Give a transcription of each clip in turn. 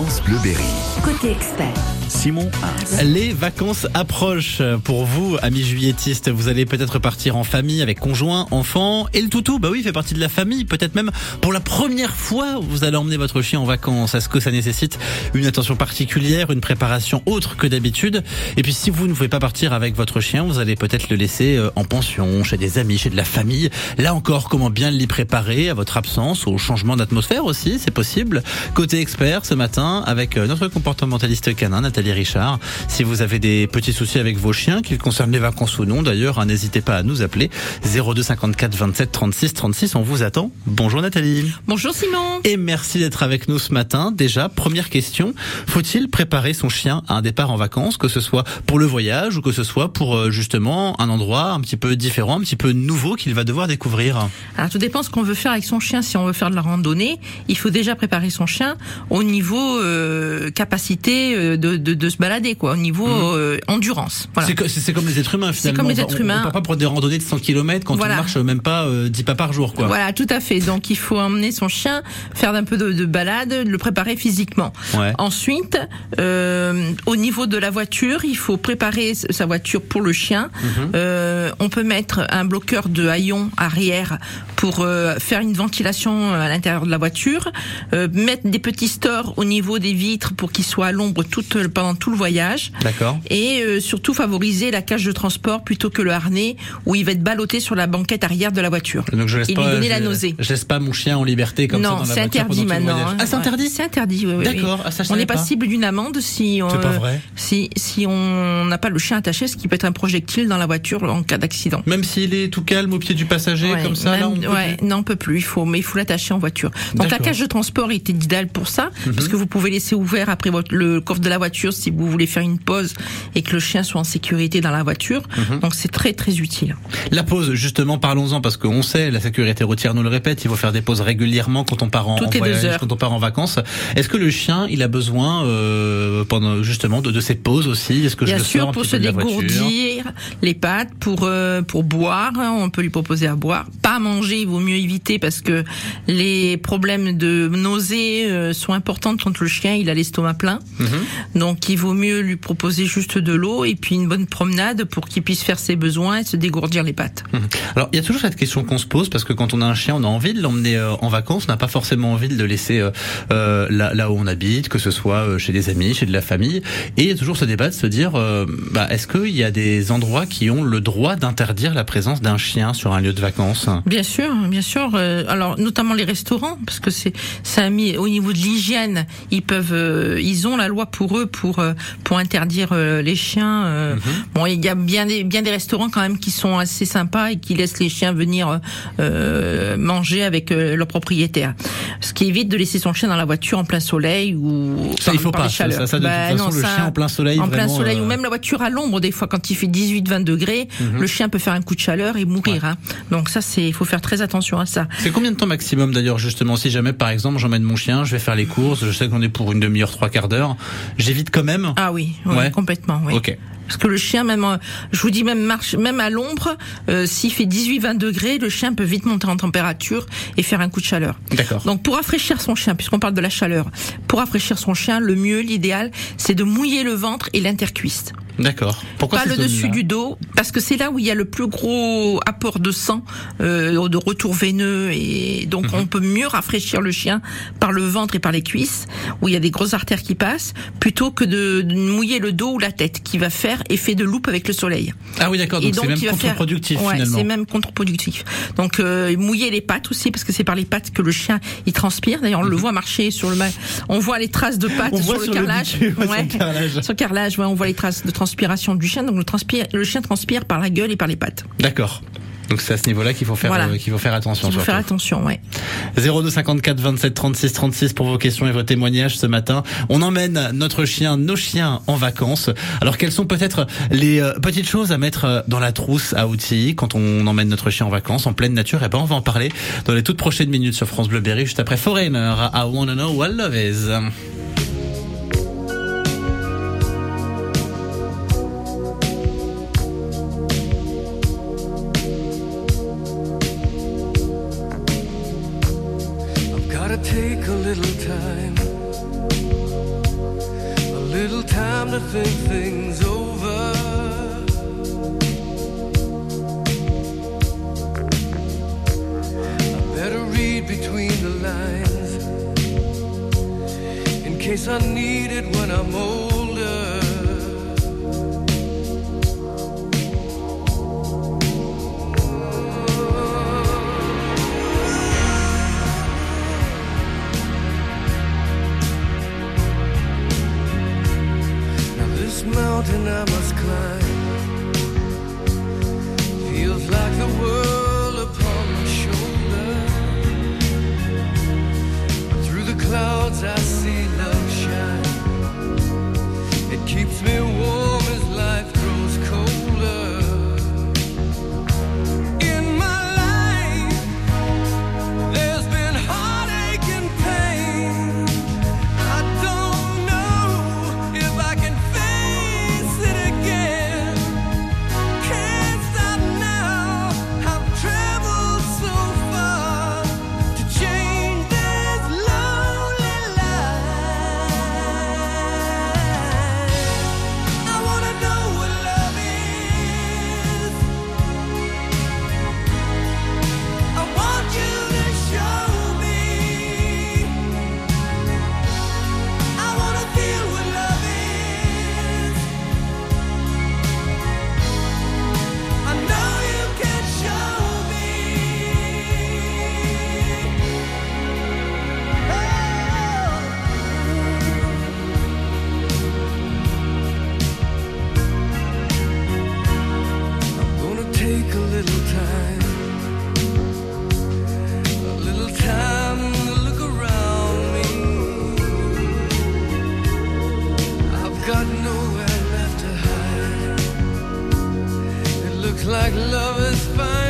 France Bleu Berry. Côté expert. Simon Haas. Les vacances approchent pour vous, amis juilletistes. Vous allez peut-être partir en famille avec conjoint, enfant et le toutou. Bah oui, fait partie de la famille. Peut-être même pour la première fois, vous allez emmener votre chien en vacances. Est-ce que ça nécessite une attention particulière, une préparation autre que d'habitude? Et puis, si vous ne pouvez pas partir avec votre chien, vous allez peut-être le laisser euh, en pension, chez des amis, chez de la famille. Là encore, comment bien l'y préparer à votre absence, au changement d'atmosphère aussi, c'est possible. Côté expert, ce matin, avec euh, notre comportementaliste canin, Nathalie Richard. Si vous avez des petits soucis avec vos chiens, qu'ils concernent les vacances ou non d'ailleurs, hein, n'hésitez pas à nous appeler 02 54 27 36 36. On vous attend. Bonjour Nathalie. Bonjour Simon. Et merci d'être avec nous ce matin. Déjà, première question. Faut-il préparer son chien à un départ en vacances, que ce soit pour le voyage ou que ce soit pour euh, justement un endroit un petit peu différent, un petit peu nouveau qu'il va devoir découvrir? Alors tout dépend ce qu'on veut faire avec son chien. Si on veut faire de la randonnée, il faut déjà préparer son chien au niveau euh, capacité euh, de, de, de se balader, quoi, au niveau euh, endurance. Voilà. C'est co- C'est c'est comme les êtres humains finalement. comme les êtres on- humains. On part pas pour des randonnées de 100 km quand Voilà. on marche même pas euh, 10 pas par jour quoi. Voilà, tout à fait. Donc il faut emmener son chien, faire un peu de, de balade, le préparer physiquement. Ouais. Ensuite, euh, au niveau de la voiture, il faut préparer sa voiture pour le chien. Mhm. Euh, on peut mettre un bloqueur de haillons arrière pour faire une ventilation à l'intérieur de la voiture. Euh, mettre des petits stores au niveau des vitres pour qu'ils soient à l'ombre tout, pendant tout le voyage. D'accord. Et euh, surtout favoriser la cage de transport plutôt que le harnais où il va être ballotté sur la banquette arrière de la voiture. Donc je laisse Et lui pas, donner je, la nausée. Je laisse pas mon chien en liberté comme ça non, dans la c'est voiture interdit pendant tout le maintenant. hein. Ah, c'est interdit C'est interdit, oui. oui, oui. D'accord. Ah, ça, on est pas. passible d'une amende si on, C'est pas vrai. si si on n'a pas le chien attaché, ce qui peut être un projectile dans la voiture en cas d'accident. Même s'il est tout calme au pied du passager Ouais, comme ça là, même- on peut ouais, non, on peut plus. Il faut, mais il faut l'attacher en voiture. Donc la D'accord. Mhm. cage de transport était idéale pour ça, parce que vous pouvez laisser ouvert après votre, le coffre de la voiture si vous voulez faire une pause et que le chien soit en sécurité dans la voiture. Mhm. Donc c'est très très utile. La pause, justement, parlons-en parce qu'on sait, la sécurité routière nous le répète, il faut faire des pauses régulièrement quand on part en, en voyage, quand on part en vacances. Est-ce que le chien, il a besoin euh, pendant justement de, de ces pauses aussi? Est-ce que je Bien le sûr, un pour se dégourdir les pattes, pour euh, pour boire, hein, on peut lui proposer à boire. Pas manger, il vaut mieux éviter parce que les problèmes de nausée euh, sont importants quand le chien il a l'estomac plein. Mhm. Donc il vaut mieux lui proposer juste de l'eau et puis une bonne promenade pour qu'il puisse faire ses besoins et se dégourdir les pattes. Mhm. Alors, il y a toujours cette question qu'on se pose parce que quand on a un chien, on a envie de l'emmener euh, en vacances, on n'a pas forcément envie de le laisser euh, euh, là, là où on habite, que ce soit chez des amis, chez de la famille. Et il y a toujours ce débat de se dire, euh, bah, est-ce qu'il y a des endroits qui ont le droit d'interdire la présence d'un chien sur un lieu de vacances? Bien sûr, bien sûr. alors notamment les restaurants, parce que c'est ça a mis au niveau de l'hygiène, ils peuvent, euh, ils ont la loi pour eux pour euh, pour interdire euh, les chiens. euh. Bon, il y a bien des bien des restaurants quand même qui sont assez sympas et qui laissent les chiens venir euh, manger avec euh, leur propriétaire. Ce qui évite de laisser son chien dans la voiture en plein soleil ou Ça, il faut par pas. Ça, chaleurs. ça, ça, de Bah, toute façon, non, le chien en plein soleil, en plein soleil euh, ou même la voiture à l'ombre des fois quand il fait 18-20 degrés, Mhm. le chien peut faire un coup de chaleur et mourir. hein. Donc ça c'est il faut faire très attention à ça. C'est combien de temps maximum d'ailleurs justement si jamais par exemple j'emmène mon chien, je vais faire les courses, je sais qu'on est pour une demi-heure, trois quarts d'heure, j'évite quand même. Ah oui, oui, Ouais. complètement. Oui. Ok. Parce que le chien, même, euh, je vous dis même marche, même à l'ombre, euh, s'il fait 18-20 degrés, le chien peut vite monter en température et faire un coup de chaleur. D'accord. Donc pour rafraîchir son chien, puisqu'on parle de la chaleur, pour rafraîchir son chien, le mieux, l'idéal, c'est de mouiller le ventre et l'intercuisse. D'accord. Pourquoi pas le dessus du dos, parce que c'est là où il y a le plus gros apport de sang, euh, de retour veineux, et donc Mhm. on peut mieux rafraîchir le chien par le ventre et par les cuisses, où il y a des grosses artères qui passent, plutôt que de, de mouiller le dos ou la tête, qui va faire effet de loupe avec le soleil. Ah oui d'accord, donc c'est même faire- contre-productif ouais, finalement. c'est même contre-productif. Donc euh, mouiller les pattes aussi, parce que c'est par les pattes que le chien il transpire. D'ailleurs on le voit marcher sur le, on voit les traces de pattes Mhm. On sur le sur le carrelage. ouais, sur le carrelage. Sur le carrelage, ouais, on voit les traces de transpiration du chien. Donc le, transpire, le chien transpire par la gueule et par les pattes. D'accord. Donc c'est à ce niveau-là qu'il faut faire Voilà. euh, qu'il faut faire attention. Il faut faire attention, ouais. 02 54 27 36 36 pour vos questions et vos témoignages ce matin. On emmène notre chien, nos chiens en vacances. Alors quelles sont peut-être les euh, petites choses à mettre euh, dans la trousse à outils quand on emmène notre chien en vacances en pleine nature? Eh ben on va en parler dans les toutes prochaines minutes sur France Bleu Berry juste après Foreigner. I wanna know what love is. perfect like love is fine.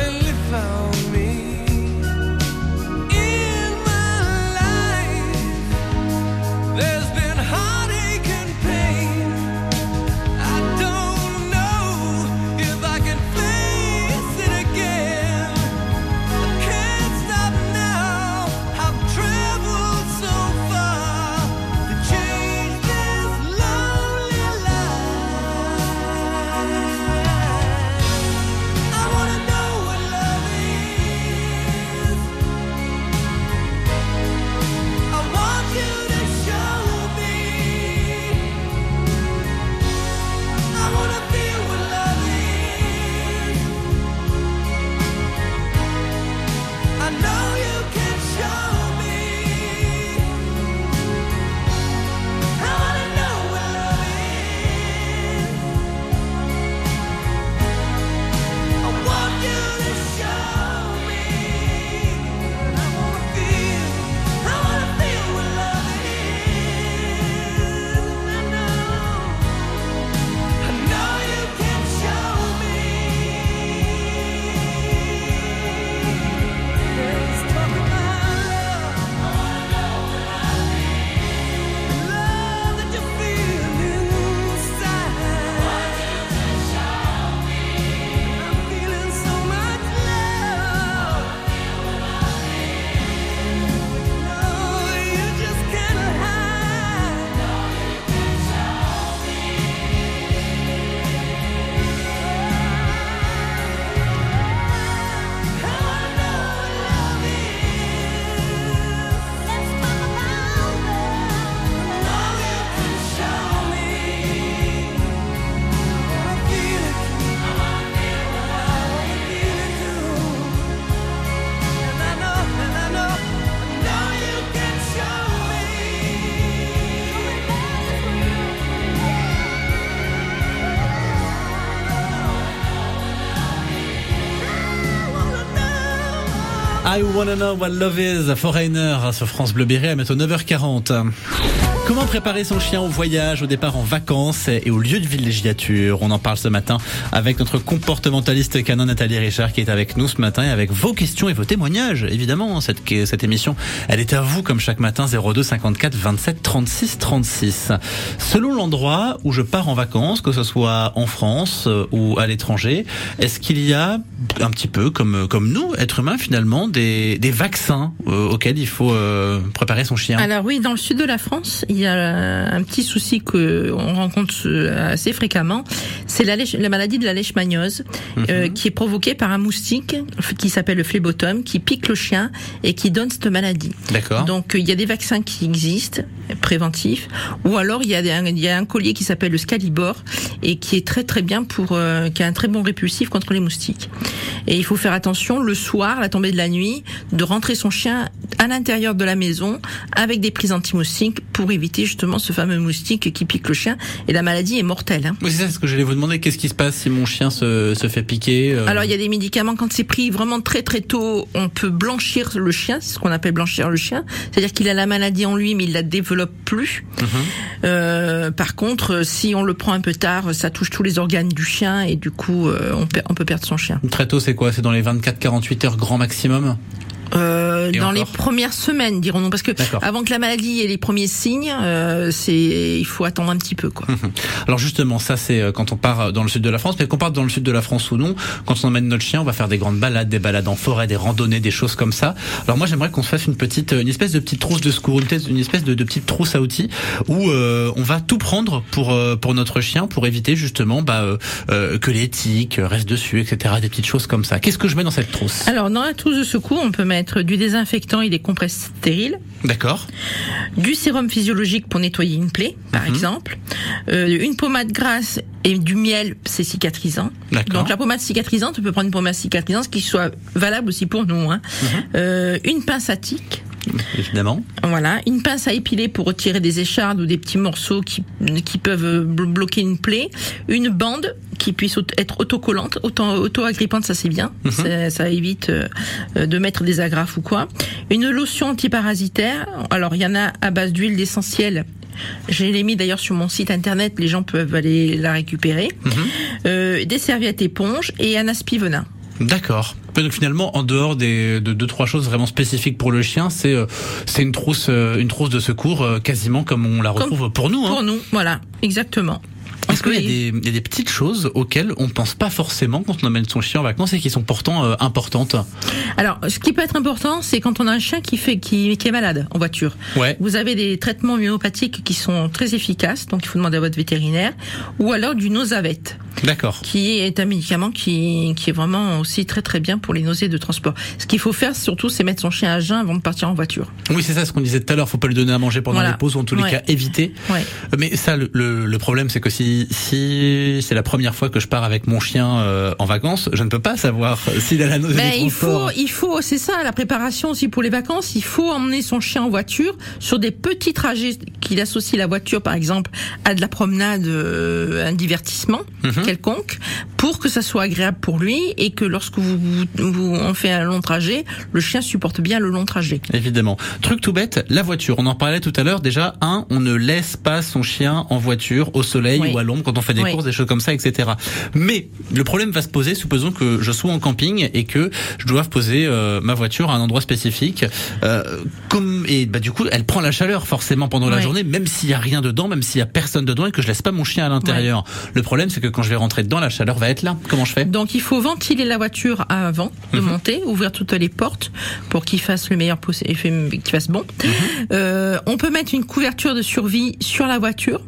I wanna know what love is, Foreigner sur France Bleu Béret à mettre au 9h40. Comment préparer son chien au voyage, au départ en vacances et au lieu de villégiature? On en parle ce matin avec notre comportementaliste canon Nathalie Richard qui est avec nous ce matin et avec vos questions et vos témoignages. Évidemment, cette, cette émission, elle est à vous comme chaque matin 02 54 27 36 36. Selon l'endroit où je pars en vacances, que ce soit en France euh, ou à l'étranger, est-ce qu'il y a un petit peu comme comme nous, êtres humains finalement, des, des vaccins euh, auxquels il faut euh, préparer son chien? Alors oui, dans le sud de la France, il y a un petit souci que on rencontre euh, assez fréquemment, c'est la, la maladie de la leishmaniose, euh, qui est provoquée par un moustique qui s'appelle le phlébotum, qui pique le chien et qui donne cette maladie. D'accord. Donc il y a des vaccins qui existent préventifs, ou alors il y a, des- il y a un collier qui s'appelle le Scalibor et qui est très très bien pour, euh, qui a un très bon répulsif contre les moustiques. Et il faut faire attention le soir, la tombée de la nuit, de rentrer son chien à l'intérieur de la maison avec des prises anti-moustiques pour éviter justement ce fameux moustique qui pique le chien. Et la maladie est mortelle. hein. Oui, c'est ça ce que j'allais vous demander. Qu'est-ce qui se passe si mon chien se, se fait piquer euh, Alors il y a des médicaments quand c'est pris vraiment très très tôt, on peut blanchir le chien, c'est ce qu'on appelle blanchir le chien, c'est-à-dire qu'il a la maladie en lui mais il la développe plus. Mhm. Euh, par contre, si on le prend un peu tard, ça touche tous les organes du chien et du coup euh, on peut perdre son chien. Très tôt, c'est quoi? C'est dans les 24-48 heures grand maximum? Euh, dans les premières semaines, dirons-nous, parce que avant que la maladie ait les premiers signes, euh, c'est il faut attendre un petit peu quoi. Alors justement, ça c'est euh, quand on part dans le sud de la France, mais qu'on parte dans le sud de la France ou non, quand on emmène notre chien, on va faire des grandes balades, des balades en forêt, des randonnées, des choses comme ça. Alors moi j'aimerais qu'on se fasse une petite, une espèce de petite trousse de secours, une espèce, de, de petite trousse à outils où euh, on va tout prendre pour euh, pour notre chien pour éviter justement bah, euh, euh, que les tiques restent dessus, etc. Des petites choses comme ça. Qu'est-ce que je mets dans cette trousse? Alors dans la trousse de secours, on peut mettre du désinfectant et des compresses stériles. D'accord. du sérum physiologique pour nettoyer une plaie, par Mhm. exemple, euh, une pommade grasse et du miel, c'est cicatrisant. Donc la pommade cicatrisante, on peut prendre une pommade cicatrisante qui soit valable aussi pour nous. Hein. Mhm. Euh, une pince à tique. Évidemment. Voilà, une pince à épiler pour retirer des échardes ou des petits morceaux qui, qui peuvent blo- bloquer une plaie, une bande qui puisse être autocollante, auto, auto-agrippante, ça c'est bien, ça, ça évite euh, euh, de mettre des agrafes ou quoi. Une lotion antiparasitaire, alors il y en a à base d'huile d'essentiel. Je l'ai mis d'ailleurs sur mon site internet, les gens peuvent aller la récupérer. Euh, des serviettes éponges et un aspi-venin. D'accord. Donc finalement, en dehors des de deux trois choses vraiment spécifiques pour le chien, c'est euh, c'est une trousse euh, une trousse de secours euh, quasiment comme on la retrouve pour nous. Hein. Pour nous, voilà, exactement. Est-ce qu'il y, a des- il y a des petites choses auxquelles on pense pas forcément quand on emmène son chien en vacances et qui sont pourtant euh, importantes Alors, ce qui peut être important, c'est quand on a un chien qui fait qui, qui est malade en voiture. Ouais. Vous avez des traitements homéopathiques qui sont très efficaces, donc il faut demander à votre vétérinaire, ou alors du nosavette, D'accord. qui est un médicament qui, qui est vraiment aussi très très bien pour les nausées de transport. Ce qu'il faut faire surtout, c'est mettre son chien à jeun avant de partir en voiture. Oui, c'est ça ce qu'on disait tout à l'heure. Faut pas lui donner à manger pendant Voilà. les pauses ou en tous les cas éviter. Ouais. Mais ça, le, le, le problème, c'est que si si c'est la première fois que je pars avec mon chien euh, en vacances, je ne peux pas savoir s'il a la nausée Ben, il faut, il faut, c'est ça, la préparation aussi pour les vacances. Il faut emmener son chien en voiture sur des petits trajets qu'il associe la voiture, par exemple, à de la promenade, euh, un divertissement Mhm. quelconque, pour que ça soit agréable pour lui et que lorsque vous, vous, vous- on fait un long trajet, le chien supporte bien le long trajet. Évidemment. Truc tout bête, la voiture. On en parlait tout à l'heure. Déjà, un, on ne laisse pas son chien en voiture au soleil Oui. ou à l'ombre quand on fait des Oui. courses, des choses comme ça, etc. Mais le problème va se poser, supposons que je sois en camping et que je dois poser euh, ma voiture à un endroit spécifique. Euh, comme et bah du coup, elle prend la chaleur forcément pendant la journée, même s'il y a rien dedans, même s'il y a personne dedans et que je laisse pas mon chien à l'intérieur. Le problème, c'est que quand je vais rentrer dedans, la chaleur va être là. Comment je fais? Donc il faut ventiler la voiture avant de Mhm. monter, ouvrir toutes les portes pour qu'il fasse le meilleur possible, qu'il fasse bon. Mhm. Euh, on peut mettre une couverture de survie sur la voiture,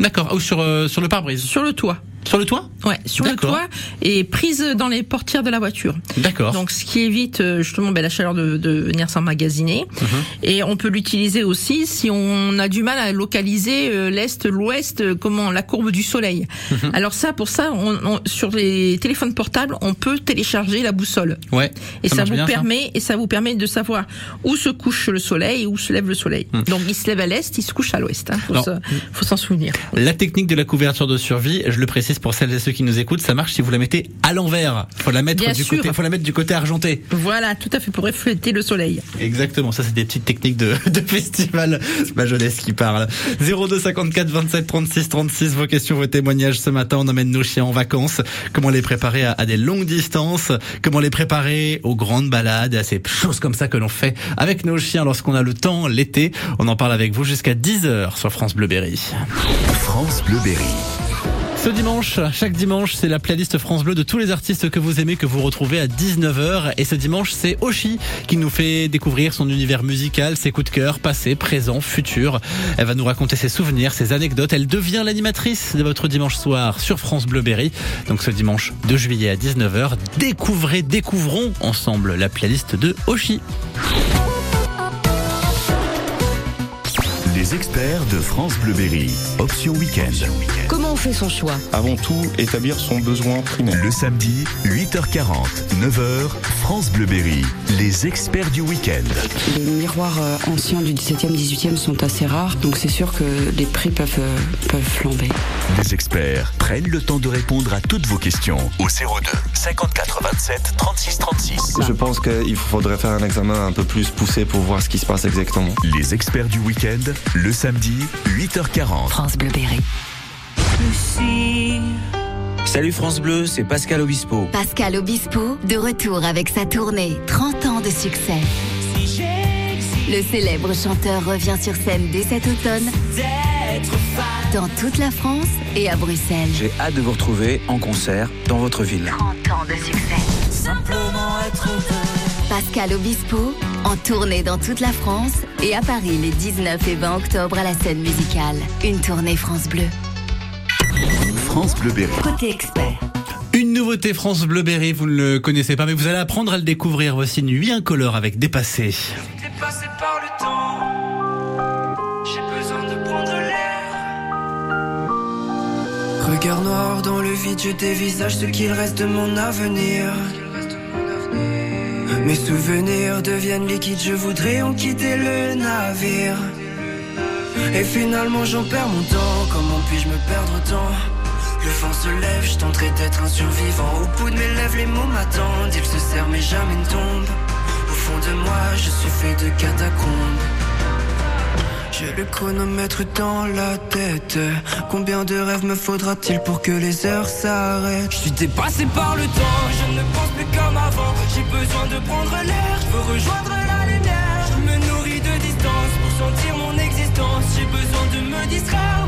D'accord. Ou sur euh, sur le pare-brise. sur le toit. Sur le toit? Ouais, sur le toit et prise dans les portières de la voiture. D'accord. Donc ce qui évite euh, justement ben, la chaleur de, de venir s'emmagasiner. Mhm. Et on peut l'utiliser aussi si on a du mal à localiser euh, l'est, l'ouest, euh, comment la courbe du soleil. Mhm. Alors ça, pour ça, on, on- sur les téléphones portables, on peut télécharger la boussole. Ouais. Et ça, vous bien, ça permet et ça vous permet de savoir où se couche le soleil et où se lève le soleil. Donc il se lève à l'est, il se couche à l'ouest. Hein, faut Non. se- faut s'en souvenir. La technique de la couverture de survie, je le précise pour celles et ceux qui nous écoutent, ça marche si vous la mettez à l'envers. Faut la mettre Bien du sûr. côté, faut la mettre du côté argenté. Voilà, tout à fait pour refléter le soleil. Exactement, ça c'est des petites techniques de, de festival. C'est ma jeunesse qui parle. 02 54 27 36 36, vos questions, vos témoignages ce matin. On emmène nos chiens en vacances. Comment les préparer à, à des longues distances? Comment les préparer aux grandes balades, à ces choses comme ça que l'on fait avec nos chiens lorsqu'on a le temps l'été? On en parle avec vous jusqu'à 10h sur France Bleu Berry. France Bleu Berry. Ce dimanche, chaque dimanche, c'est la playlist France Bleu de tous les artistes que vous aimez que vous retrouvez à 19h. Et ce dimanche, c'est Oshi qui nous fait découvrir son univers musical, ses coups de cœur, passé, présent, futur. Elle va nous raconter ses souvenirs, ses anecdotes. Elle devient l'animatrice de votre dimanche soir sur France Bleu Berry. Donc ce dimanche 2 juillet à 19h, découvrez, découvrons ensemble la playlist de Oshi. Les experts de France Bleu Berry. Option Week-end. Comment fait son choix Avant tout, établir son besoin primaire. Le samedi, 8h40, 9h, France Bleu Berry. Les experts du week-end. Les miroirs euh, anciens du 17e, 18e sont assez rares, donc c'est sûr que les prix peuvent, euh, peuvent flamber. Les experts prennent le temps de répondre à toutes vos questions au 02 54 27 36 36. Je pense qu'il faudrait faire un examen un peu plus poussé pour voir ce qui se passe exactement. Les experts du week-end, le samedi, 8h40. France Bleu Salut France Bleu, c'est Pascal Obispo. Pascal Obispo, de retour avec sa tournée 30 ans de succès. Le célèbre chanteur revient sur scène dès cet automne dans toute la France et à Bruxelles. J'ai hâte de vous retrouver en concert dans votre ville. 30 ans de succès. Pascal Obispo, en tournée dans toute la France et à Paris les 19 et 20 octobre à la scène musicale. Une tournée France Bleu. France Bleu Berry. Côté expert. Une nouveauté France Bleu Berry, vous ne le connaissez pas, mais vous allez apprendre à le découvrir. Voici Nuit incolore avec Dépassé. Dépassé par le temps, j'ai besoin de prendre l'air. Regard noir dans le vide, je dévisage ce qu'il reste de mon avenir. Mes souvenirs deviennent liquides, je voudrais en quitter le navire. Et finalement j'en perds mon temps, comment puis-je me perdre autant Le vent se lève, je tenterai d'être un survivant. Au bout de mes lèvres, les mots m'attendent, ils se serrent mais jamais ne tombent. Au fond de moi, je suis fait de catacombes. J'ai le chronomètre dans la tête. Combien de rêves me faudra-t-il pour que les heures s'arrêtent? Je suis dépassé par le temps, je ne pense plus comme avant. J'ai besoin de prendre l'air, je veux rejoindre la lumière. Je me nourris de distance pour sentir mon existence. J'ai besoin de me distraire,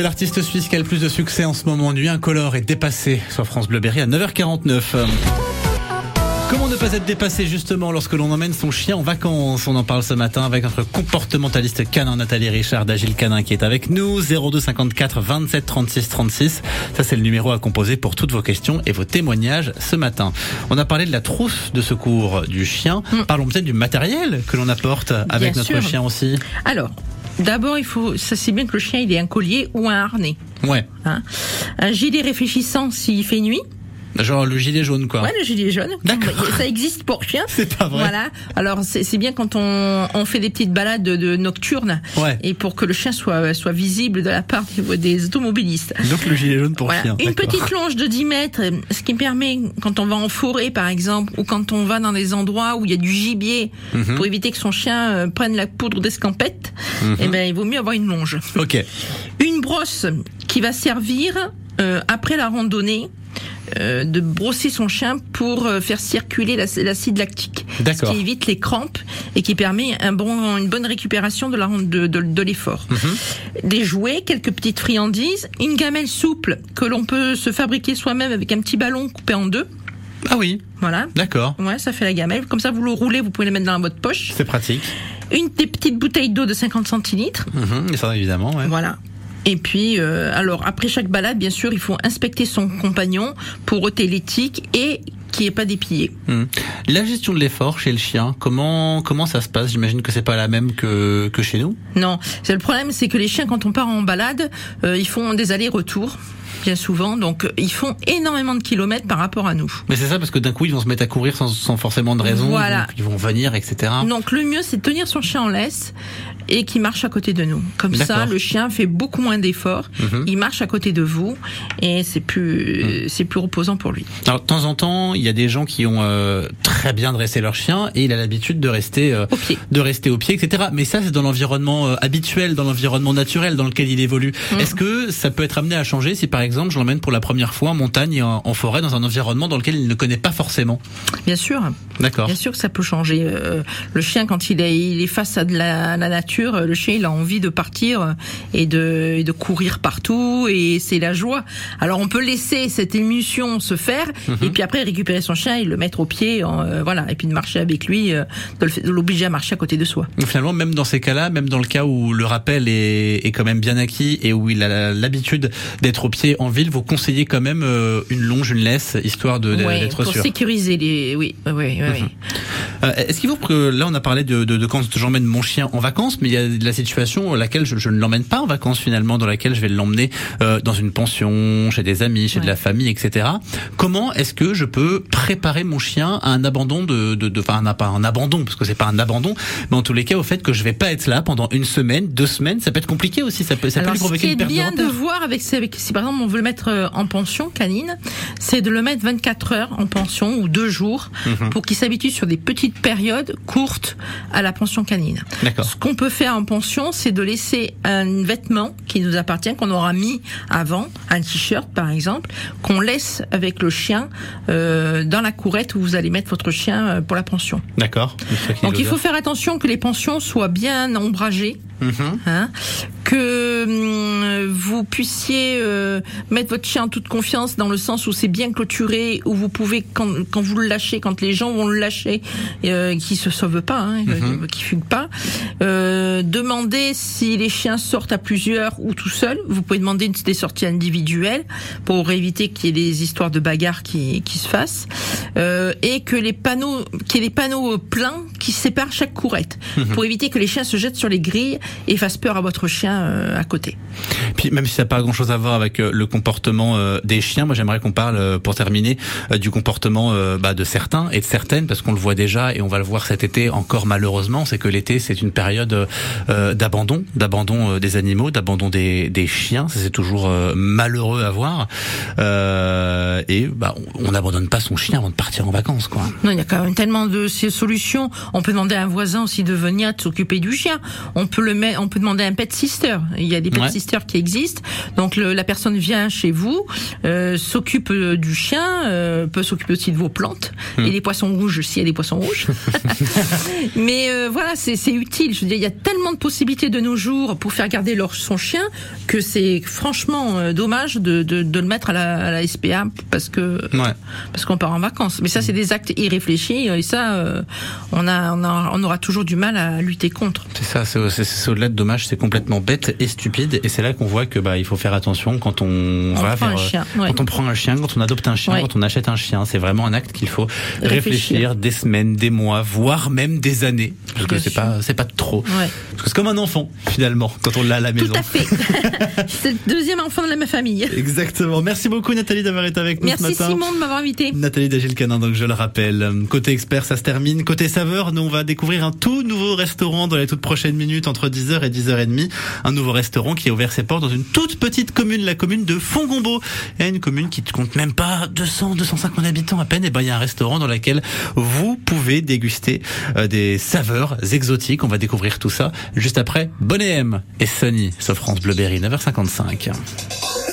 C'est l'artiste suisse qui a le plus de succès en ce moment. Nuit incolore est dépassé sur France Bleu Berry à 9h49. Comment ne pas être dépassé justement lorsque l'on emmène son chien en vacances? On en parle ce matin avec notre comportementaliste canin Nathalie Richard d'Agile Canin qui est avec nous. 02 54 27 36 36. Ça c'est le numéro à composer pour toutes vos questions et vos témoignages ce matin. On a parlé de la trousse de secours du chien. Parlons peut-être du matériel que l'on apporte avec Bien notre sûr. chien aussi. Alors, d'abord, il faut, ça c'est bien que le chien il ait un collier ou un harnais. Ouais. hein. Un gilet réfléchissant s'il fait nuit. Genre le gilet jaune, quoi. Ouais, le gilet jaune. D'accord. Ça existe pour chien. C'est pas vrai. Voilà. Alors c'est bien quand on, on fait des petites balades de, nocturnes ouais. et pour que le chien soit soit visible de la part des, des automobilistes. Donc le gilet jaune pour voilà. chien. Une petite longe de 10 mètres, ce qui permet quand on va en forêt par exemple ou quand on va dans des endroits où il y a du gibier Mhm. pour éviter que son chien euh, prenne la poudre d'escampette, eh ben il vaut mieux avoir une longe. Ok. Une brosse qui va servir euh, après la randonnée euh, de brosser son chien pour euh, faire circuler la- l'acide lactique, ce qui évite les crampes et qui permet un bon, une bonne récupération de la ran- de, de, de l'effort. Mhm. Des jouets, quelques petites friandises, une gamelle souple que l'on peut se fabriquer soi-même avec un petit ballon coupé en deux. Ah oui, Voilà. d'accord. Ouais, ça fait la gamelle. Comme ça, vous le roulez, vous pouvez le mettre dans votre poche. C'est pratique. Une des petites bouteilles d'eau de 50 centilitres. Mhm, ça, évidemment, ouais. Voilà. Et puis, euh, alors après chaque balade, bien sûr, il faut inspecter son compagnon pour ôter l'éthique et qu'il n'y ait pas d'épillé. Mhm. La gestion de l'effort chez le chien, comment comment ça se passe? J'imagine que c'est pas la même que que chez nous. Non, c'est le problème, c'est que les chiens, quand on part en balade, euh, ils font des allers-retours. Bien souvent, donc ils font énormément de kilomètres par rapport à nous. Mais c'est ça parce que d'un coup ils vont se mettre à courir sans, sans forcément de raison. Voilà. Ils vont, ils vont venir, etc. Donc le mieux, c'est de tenir son chien en laisse et qu'il marche à côté de nous. Comme ça, le chien fait beaucoup moins d'efforts. Mhm. Il marche à côté de vous et c'est plus, c'est plus reposant pour lui. Alors de temps en temps, il y a des gens qui ont euh, très bien dressé leur chien et il a l'habitude de rester euh, Au pied. de rester au pied, etc. Mais ça, c'est dans l'environnement euh, habituel, dans l'environnement naturel dans lequel il évolue. Mm. Est-ce que ça peut être amené à changer si, par exemple, je l'emmène pour la première fois en montagne et en, en forêt, dans un environnement dans lequel il ne connaît pas forcément? Bien sûr. D'accord. Bien sûr que ça peut changer. Le chien, quand il est, il est face à de la, la nature, le chien, il a envie de partir euh, et de, et de courir partout, et c'est la joie. Alors on peut laisser cette émulsion se faire, Mhm. et puis après récupérer son chien et le mettre au pied, euh, voilà, et puis de marcher avec lui, euh, de l'obliger à marcher à côté de soi. Finalement, même dans ces cas-là, même dans le cas où le rappel est, est quand même bien acquis et où il a l'habitude d'être au pied en ville, vous conseillez quand même une longe, une laisse, histoire de Ouais, d'être pour sûr. sécuriser les, oui, oui, oui. oui. Euh, Est-ce qu'il faut que là on a parlé de, de, de quand j'emmène mon chien en vacances, mais il y a de la situation dans laquelle je, je ne l'emmène pas en vacances finalement, dans laquelle je vais l'emmener euh, dans une pension, chez des amis, chez de la famille, etc. Comment est-ce que je peux préparer mon chien à un abandon de, de, de enfin pas un abandon parce que c'est pas un abandon, mais en tous les cas au fait que je vais pas être là pendant une semaine, deux semaines, ça peut être compliqué aussi, ça peut ça peut Alors, lui ce provoquer qui est une perte bien de voir avec, avec si par exemple on veut le mettre euh, en pension canine, c'est de le mettre 24 heures en pension ou deux jours Mhm. pour qu'il s'habitue sur des petites périodes courtes à la pension canine. D'accord. Ce qu'on peut faire en pension, c'est de laisser un vêtement qui nous appartient, qu'on aura mis avant, un t-shirt par exemple, qu'on laisse avec le chien euh, dans la courette où vous allez mettre votre chien euh, pour la pension. D'accord. Donc il faut faire attention que les pensions soient bien ombragées Mhm. hein, que hum, vous puissiez euh, mettre votre chien en toute confiance dans le sens où c'est bien clôturé, où vous pouvez quand, quand vous le lâchez, quand les gens vont le lâcher, euh, qui se sauve pas, hein, Mhm. euh, qui fugue pas. Euh, demandez si les chiens sortent à plusieurs ou tout seul. Vous pouvez demander des sorties individuelles pour éviter qu'il y ait des histoires de bagarres qui, qui se fassent euh, et que les panneaux, qu'il y ait des panneaux pleins qui séparent chaque courette pour éviter que les chiens se jettent sur les grilles et fassent peur à votre chien euh, à côté. Puis même si ça n'a pas grand-chose à voir avec euh, le comportement euh, des chiens, moi j'aimerais qu'on parle, pour terminer, du comportement bah, de certains et de certaines, parce qu'on le voit déjà et on va le voir cet été encore malheureusement, c'est que l'été c'est une période d'abandon, d'abandon des animaux, d'abandon des, des chiens, ça c'est toujours malheureux à voir. Euh, et bah, on on n'abandonne pas son chien avant de partir en vacances, quoi. Non, il y a quand même tellement de ces solutions. On peut demander à un voisin aussi de venir s'occuper du chien. On peut le mettre, on peut demander à un pet sister. Il y a des pet Ouais. sisters qui existent. Donc le- la personne vient chez vous, euh, s'occupe euh, du chien, euh, peut s'occuper aussi de vos plantes Hmm. et les poissons rouges s'il y a des poissons rouges. Mais euh, voilà, c'est utile. Je veux dire, il y a tellement de possibilités de nos jours pour faire garder leur, son chien que c'est franchement euh, dommage de, de, de le mettre à la, à la SPA parce que Ouais. parce qu'on part en vacances. Mais ça, c'est des actes irréfléchis et ça, euh, on, a, on, a, on aura toujours du mal à lutter contre. C'est ça, c'est au-delà de dommage, c'est complètement bête et stupide, et c'est là qu'on voit que bah il faut faire attention quand on, On va vers, euh, chien, ouais. quand on prend un chien, quand on adopte un chien, Ouais. quand on achète un chien, c'est vraiment un acte qu'il faut réfléchir, Réfléchir. des semaines, des mois, voire même des années, parce que c'est pas c'est pas trop. Ouais. Parce que c'est comme un enfant, finalement, quand on l'a à la maison. Tout à fait. c'est le deuxième enfant de la même famille. Exactement. Merci beaucoup Nathalie d'avoir été avec nous Merci ce matin. Simon de m'avoir invité. Nathalie Dagil-Canin, donc je le rappelle. Côté expert, ça se termine. Côté saveur, nous on va découvrir un tout nouveau restaurant dans les toutes prochaines minutes entre 10h et 10h30. Un nouveau restaurant qui a ouvert ses portes dans une toute petite commune, la commune de Fongombo. Et une commune qui ne compte même pas 200, 250 habitants à peine. Et ben il y a un restaurant dans lequel vous pouvez déguster euh, des saveurs exotiques. On va découvrir tout ça juste après Bonnet M et Sunny sur France Bleuberry 9h55.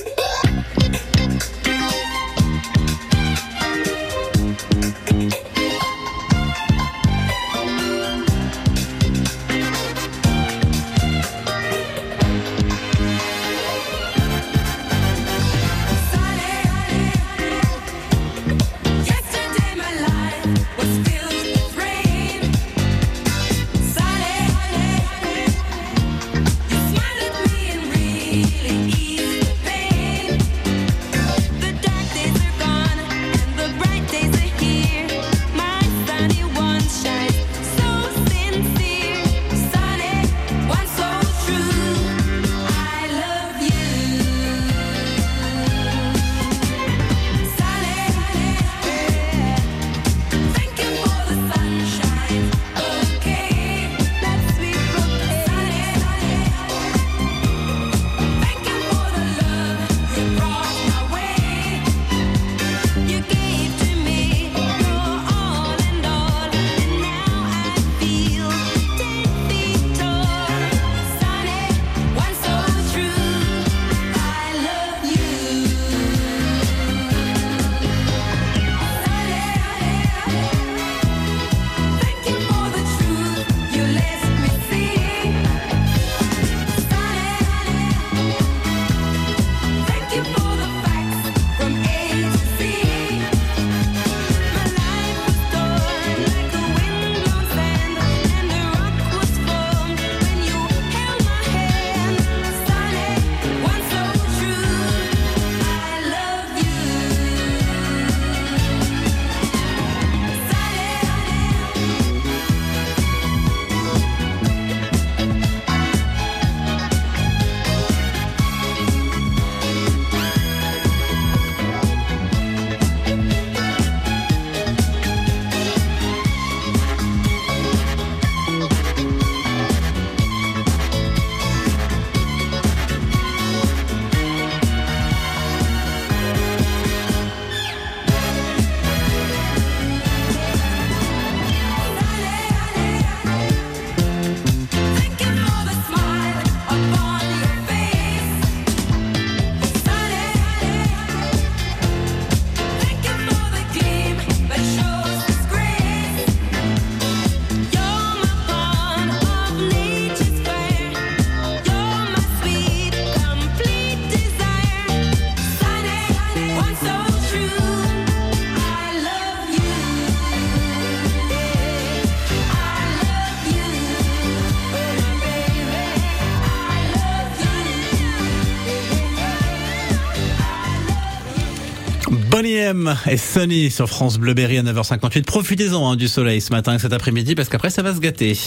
Et Sunny sur France Bleu Berry à 9h58. Profitez-en hein, du soleil ce matin et cet après-midi parce qu'après ça va se gâter.